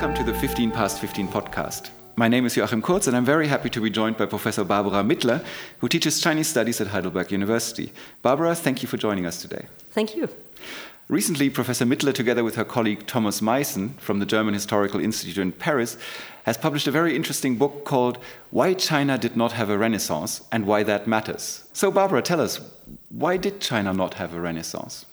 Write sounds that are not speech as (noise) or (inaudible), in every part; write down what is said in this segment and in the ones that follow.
Welcome to the 15 Past 15 podcast. My name is Joachim Kurz, and I'm very happy to be joined by Professor Barbara Mittler, who teaches Chinese studies at Heidelberg University. Barbara, thank you for joining us today. Thank you. Recently, Professor Mittler, together with her colleague Thomas Maissen from the German Historical Institute in Paris, has published a very interesting book called Why China Did Not Have a Renaissance and Why That Matters. So, Barbara, tell us, why did China not have a Renaissance?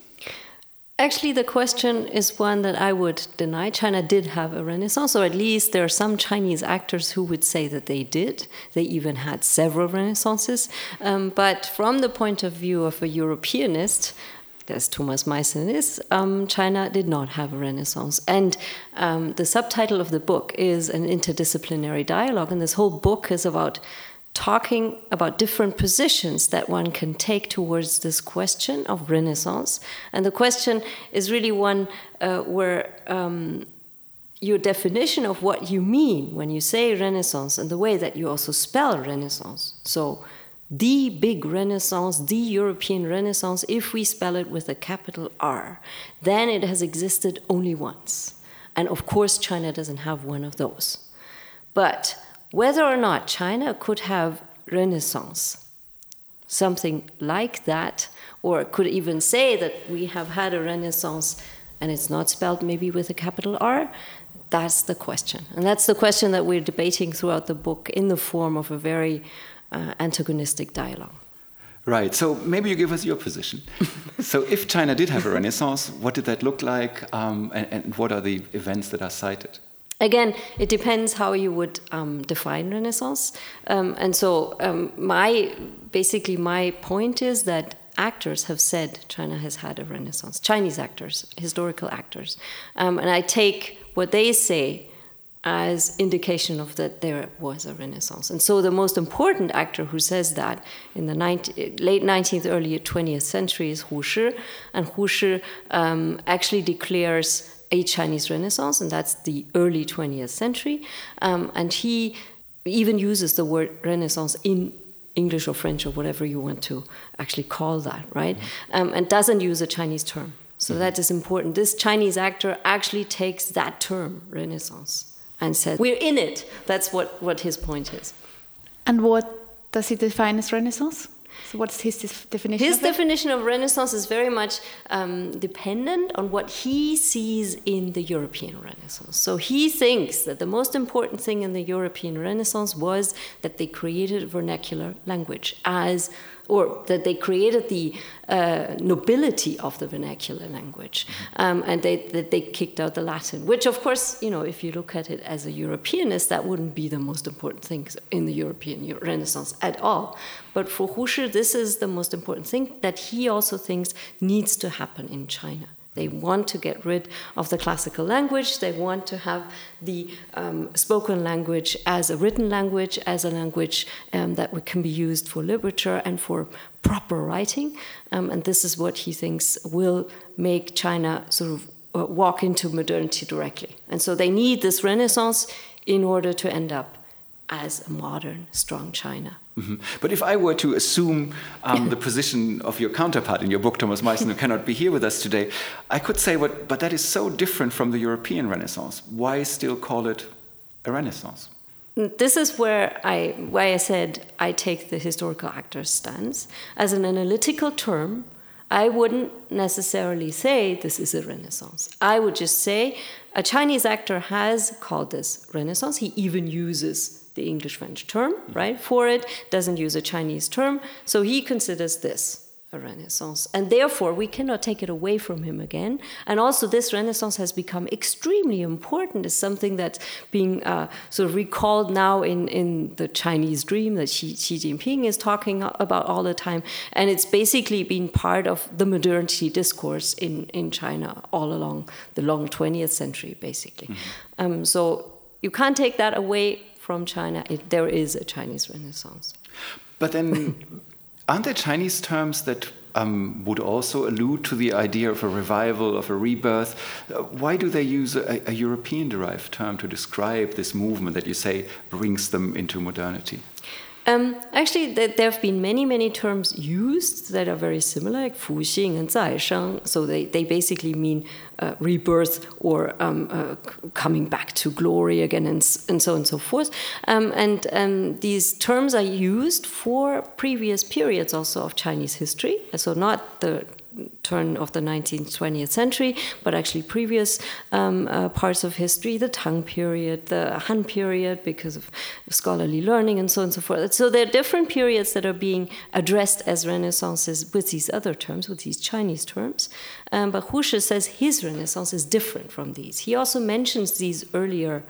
Actually, the question is one that I would deny. China did have a renaissance, or at least there are some Chinese actors who would say that they did. They even had several renaissances. Um, but from the point of view of a Europeanist, as Thomas Maissen is, um, China did not have a renaissance. And um, the subtitle of the book is an interdisciplinary dialogue, and this whole book is about talking about different positions that one can take towards this question of Renaissance. And the question is really one uh, where um, your definition of what you mean when you say Renaissance and the way that you also spell Renaissance. So, the big Renaissance, the European Renaissance, if we spell it with a capital R, then it has existed only once. And of course, China doesn't have one of those. But whether or not China could have Renaissance, something like that, or could even say that we have had a Renaissance and it's not spelled maybe with a capital R, that's the question. And that's the question that we're debating throughout the book in the form of a very uh, antagonistic dialogue. Right. So maybe you give us your position. (laughs) so if China did have a Renaissance, what did that look like, um, and, and, what are the events that are cited? Again, it depends how you would um, define Renaissance. Um, and so, um, my basically my point is that actors have said China has had a Renaissance. Chinese actors, historical actors, um, and I take what they say as indication of that there was a renaissance and so the most important actor who says that in the 19, late 19th early 20th century is hu shi and hu shi um, actually declares a Chinese Renaissance, and that's the early 20th century. Um, and he even uses the word Renaissance in English or French or whatever you want to actually call that, right? Mm-hmm. Um, and doesn't use a Chinese term. So mm-hmm. that is important. This Chinese actor actually takes that term, Renaissance, and says, We're in it. That's what, what his point is. And what does he define as Renaissance? So, what's his definition? His of definition of Renaissance is very much um, dependent on what he sees in the European Renaissance. So, he thinks that the most important thing in the European Renaissance was that they created vernacular language as or that they created the uh, nobility of the vernacular language, um, and they, that they kicked out the Latin. Which, of course, you know, if you look at it as a Europeanist, that wouldn't be the most important thing in the European Renaissance at all. But for Hu Shi, this is the most important thing that he also thinks needs to happen in China. They want to get rid of the classical language. They want to have the um, spoken language as a written language, as a language um, that can be used for literature and for proper writing. Um, and this is what he thinks will make China sort of uh, walk into modernity directly. And so they need this renaissance in order to end up as a modern, strong China. Mm -hmm. But if I were to assume um, the position of your counterpart in your book, Thomas Maissen, who cannot be here with us today, I could say, what, but that is so different from the European Renaissance. Why still call it a Renaissance? This is where I, why I said I take the historical actor's stance. As an analytical term, I wouldn't necessarily say this is a Renaissance. I would just say a Chinese actor has called this Renaissance. He even uses the English French term, right, for it, doesn't use a Chinese term. So he considers this a renaissance. And therefore, we cannot take it away from him again. And also, this renaissance has become extremely important. It's something that's being uh, sort of recalled now in, in the Chinese dream that Xi, Xi Jinping is talking about all the time. And it's basically been part of the modernity discourse in, in China all along the long 20th century, basically. Mm-hmm. Um, so you can't take that away from China, it, there is a Chinese Renaissance. But then, (laughs) aren't there Chinese terms that um, would also allude to the idea of a revival, of a rebirth? Uh, why do they use a, a European derived term to describe this movement that you say brings them into modernity? Um, actually, there have been many, many terms used that are very similar, like Fuxing and zai Zaisheng. So they, they basically mean uh, rebirth or um, uh, coming back to glory again, and, and so on and so forth. Um, and um, these terms are used for previous periods also of Chinese history. So not the turn of the 19th, 20th century, but actually previous um, uh, parts of history, the Tang period, the Han period, because of scholarly learning and so on and so forth. So there are different periods that are being addressed as renaissances with these other terms, with these Chinese terms. Um, but Hu Shi says his renaissance is different from these. He also mentions these earlier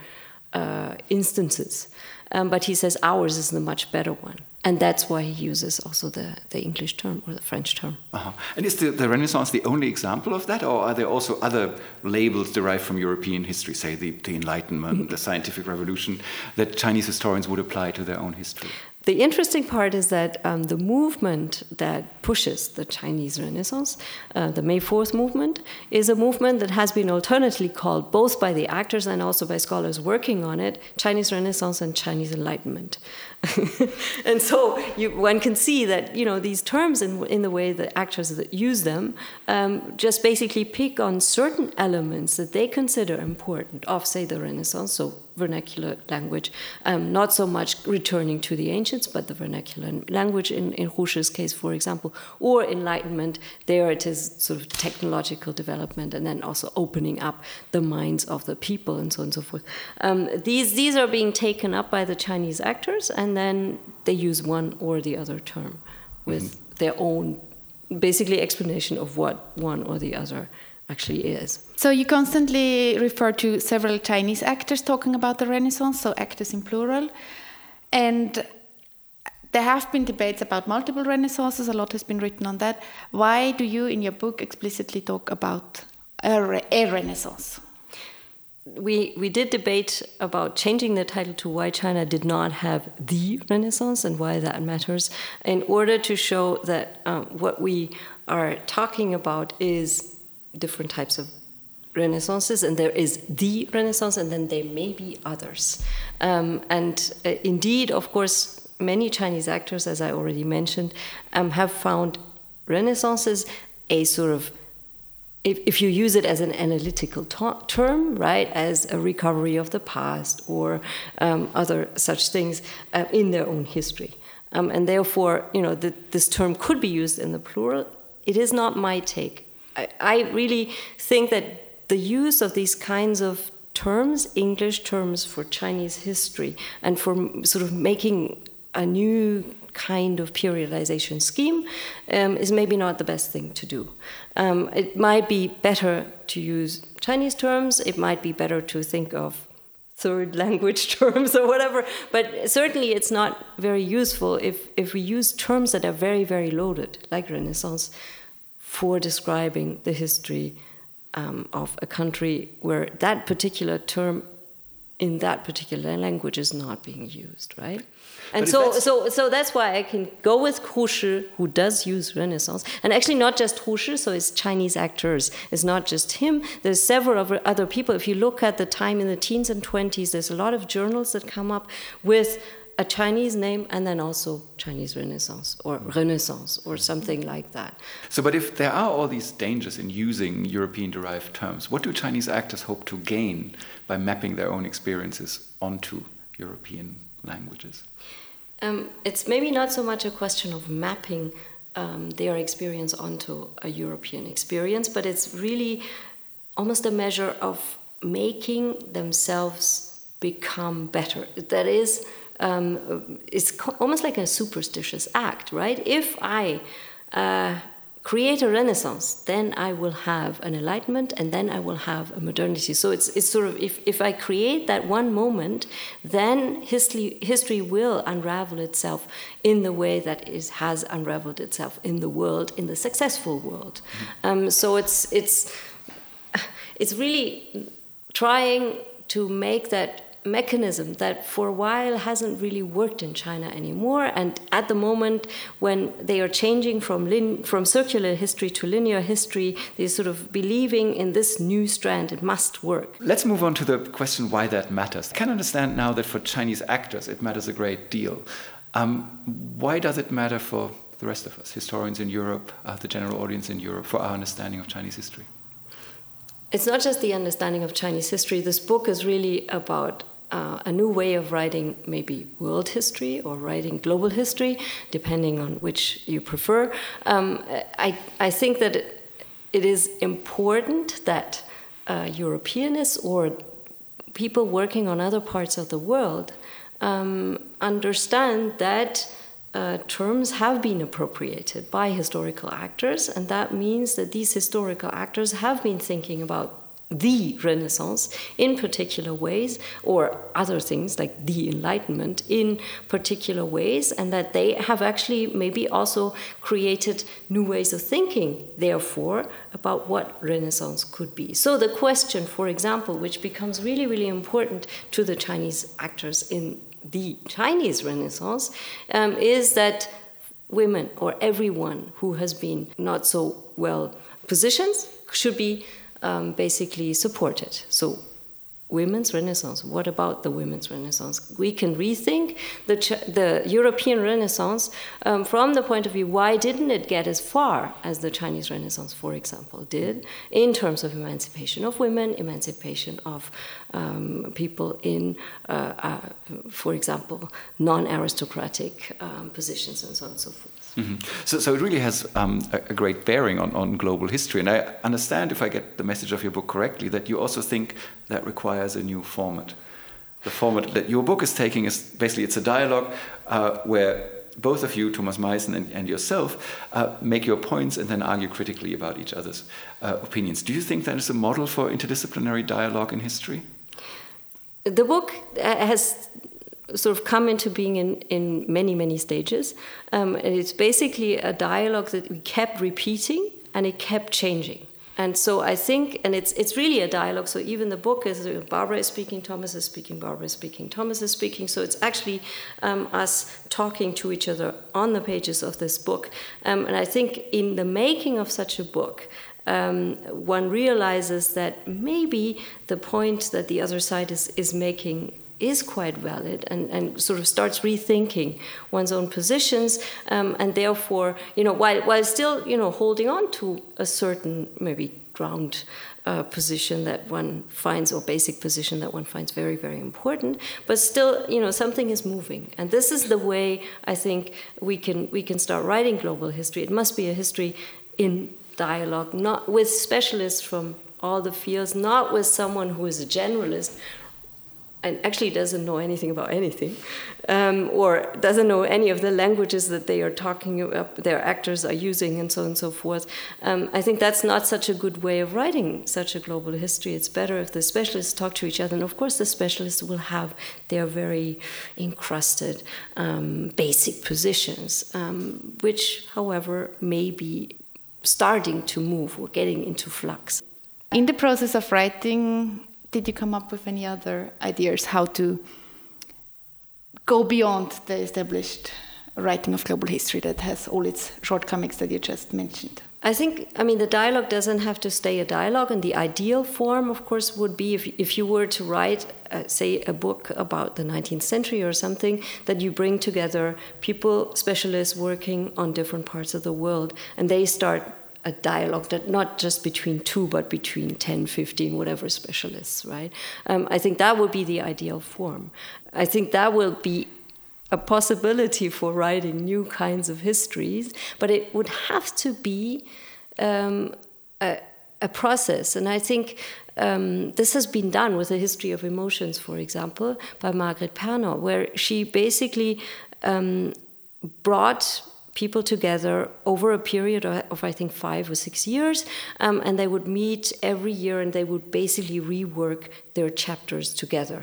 uh, instances, um, but he says ours is the much better one and that's why he uses also the, the English term or the French term. Uh-huh. And is the, the, Renaissance the only example of that, or are there also other labels derived from European history, say the, the Enlightenment, the scientific revolution, that Chinese historians would apply to their own history? The interesting part is that um, the movement that pushes the Chinese Renaissance, uh, the May 4th movement, is a movement that has been alternately called, both by the actors and also by scholars working on it, Chinese Renaissance and Chinese Enlightenment. (laughs) and so you, one can see that you know these terms in, in the way the actors that use them um, just basically pick on certain elements that they consider important of say the renaissance so vernacular language, um, not so much returning to the ancients, but the vernacular language in, in Hu Shi's case, for example, or enlightenment. There it is sort of technological development and then also opening up the minds of the people and so on and so forth. Um, these, these are being taken up by the Chinese actors and then they use one or the other term with mm-hmm. their own basically explanation of what one or the other actually is. So you constantly refer to several Chinese actors talking about the Renaissance, so actors in plural. And there have been debates about multiple Renaissances, a lot has been written on that. Why do you, in your book, explicitly talk about a, re a Renaissance? We, we did debate about changing the title to why China did not have the Renaissance and why that matters, in order to show that uh, what we are talking about is different types of renaissances, and there is the Renaissance, and then there may be others. Um, and uh, indeed, of course, many Chinese actors, as I already mentioned, um, have found renaissances a sort of if, if you use it as an analytical term, right, as a recovery of the past or um, other such things uh, in their own history. Um, and therefore, you know, the, this term could be used in the plural. It is not my take I, really think that the use of these kinds of terms, English terms for Chinese history, and for sort of making a new kind of periodization scheme um, is maybe not the best thing to do. Um, it might be better to use Chinese terms, it might be better to think of third (laughs) language terms or whatever, but certainly it's not very useful if, if we use terms that are very, very loaded, like Renaissance for describing the history um, of a country where that particular term in that particular language is not being used, right? And so, so, so that's why I can go with Hu Shi, who does use Renaissance, and actually not just Hu Shi, so it's Chinese actors. It's not just him. There's several other people. If you look at the time in the teens and twenties, there's a lot of journals that come up with a Chinese name and then also Chinese Renaissance or Renaissance or something like that. So, but if there are all these dangers in using European derived terms, what do Chinese actors hope to gain by mapping their own experiences onto European languages? Um, it's maybe not so much a question of mapping um, their experience onto a European experience, but it's really almost a measure of making themselves become better. That is, um, it's almost like a superstitious act, right? If I uh, create a renaissance, then I will have an enlightenment and then I will have a modernity. So it's, it's sort of, if, if I create that one moment, then history, history will unravel itself in the way that it has unraveled itself in the world, in the successful world. Mm-hmm. Um, so it's, it's, it's really trying to make that mechanism that for a while hasn't really worked in China anymore. And at the moment, when they are changing from, lin- from circular history to linear history, they're sort of believing in this new strand, it must work. Let's move on to the question why that matters. I can understand now that for Chinese actors it matters a great deal. Um, why does it matter for the rest of us, historians in Europe, uh, the general audience in Europe, for our understanding of Chinese history? It's not just the understanding of Chinese history. This book is really about uh, a new way of writing maybe world history or writing global history, depending on which you prefer. Um, I, I think that it, is important that uh, Europeanists or people working on other parts of the world um, understand that uh, terms have been appropriated by historical actors, and that means that these historical actors have been thinking about the Renaissance in particular ways, or other things like the Enlightenment in particular ways, and that they have actually maybe also created new ways of thinking, therefore, about what Renaissance could be. So, the question, for example, which becomes really, really important to the Chinese actors in the Chinese Renaissance, um, is that women or everyone who has been not so well positioned should be um, basically supported. So, women's renaissance what about the women's renaissance we can rethink the, the european renaissance um, from the point of view why didn't it get as far as the chinese renaissance for example did in terms of emancipation of women emancipation of um, people in uh, uh, for example non-aristocratic um, positions and so on and so forth Mm -hmm. So, so it really has um, a, a, great bearing on, on global history. And I understand, if I get the message of your book correctly, that you also think that requires a new format. The format that your book is taking is basically it's a dialogue uh, where both of you, Thomas Maissen and, and yourself, uh, make your points and then argue critically about each other's uh, opinions. Do you think that is a model for interdisciplinary dialogue in history? The book uh, has sort of come into being in, in many, many stages. Um, and it's basically a dialogue that we kept repeating and it kept changing. And so I think, and it's it's really a dialogue. So even the book is Barbara is speaking, Thomas is speaking, Barbara is speaking, Thomas is speaking. So it's actually um, us talking to each other on the pages of this book. Um, and I think in the making of such a book, um, one realizes that maybe the point that the other side is is making is quite valid and, and sort of starts rethinking one's own positions um, and therefore you know while, while still you know holding on to a certain maybe ground uh, position that one finds or basic position that one finds very very important but still you know something is moving. And this is the way i think we can we can start writing global history. It must be a history in dialogue not with specialists from all the fields not with someone who is a generalist and actually doesn't know anything about anything, um, or doesn't know any of the languages that they are talking about, their actors are using, and so on and so forth. Um, I think that's not such a good way of writing such a global history. It's better if the specialists talk to each other, and of course, the specialists will have their very encrusted um, basic positions, um, which, however, may be starting to move or getting into flux. In the process of writing did you come up with any other ideas how to go beyond the established writing of global history that has all its shortcomings that you just mentioned? I think, I mean, the dialogue doesn't have to stay a dialogue, and the ideal form, of course, would be if, if you were to write, uh, say, a book about the 19th century or something, that you bring together people, specialists working on different parts of the world, and they start a dialogue that not just between two but between 10 15 whatever specialists right? Um, i think that would be the ideal form. I think that will be a possibility for writing new kinds of histories but it would have to be um, a, a, process. And i think um, this has been done with the history of emotions for example by Margrit Pernau where she basically um, brought people together over a period of, of I think, five or six years. Um, and they would meet every year and they would basically rework their chapters together.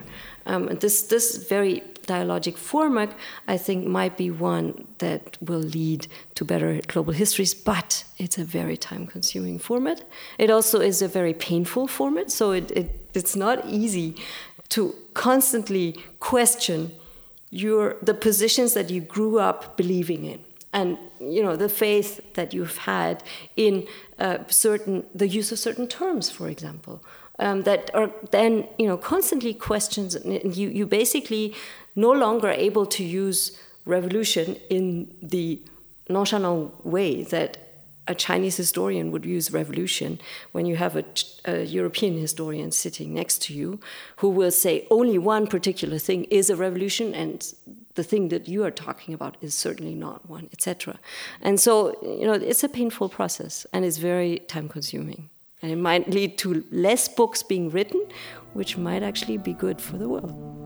Um, and this, this very dialogic format, I think, might be one that will lead to better global histories, but it's a very time consuming format. It also is a very painful format, so it, it, it's not easy to constantly question your, the positions that you grew up believing in and you know the faith that you've had in uh, certain the use of certain terms, for example, um, that are then you know constantly questions. And you you basically no longer able to use revolution in the nonchalant way that a Chinese historian would use revolution when you have a, a, European historian sitting next to you who will say only one particular thing is a revolution and the thing that you are talking about is certainly not one, etc. And so, you know, it's a painful process and it's very time consuming. And it might lead to less books being written, which might actually be good for the world.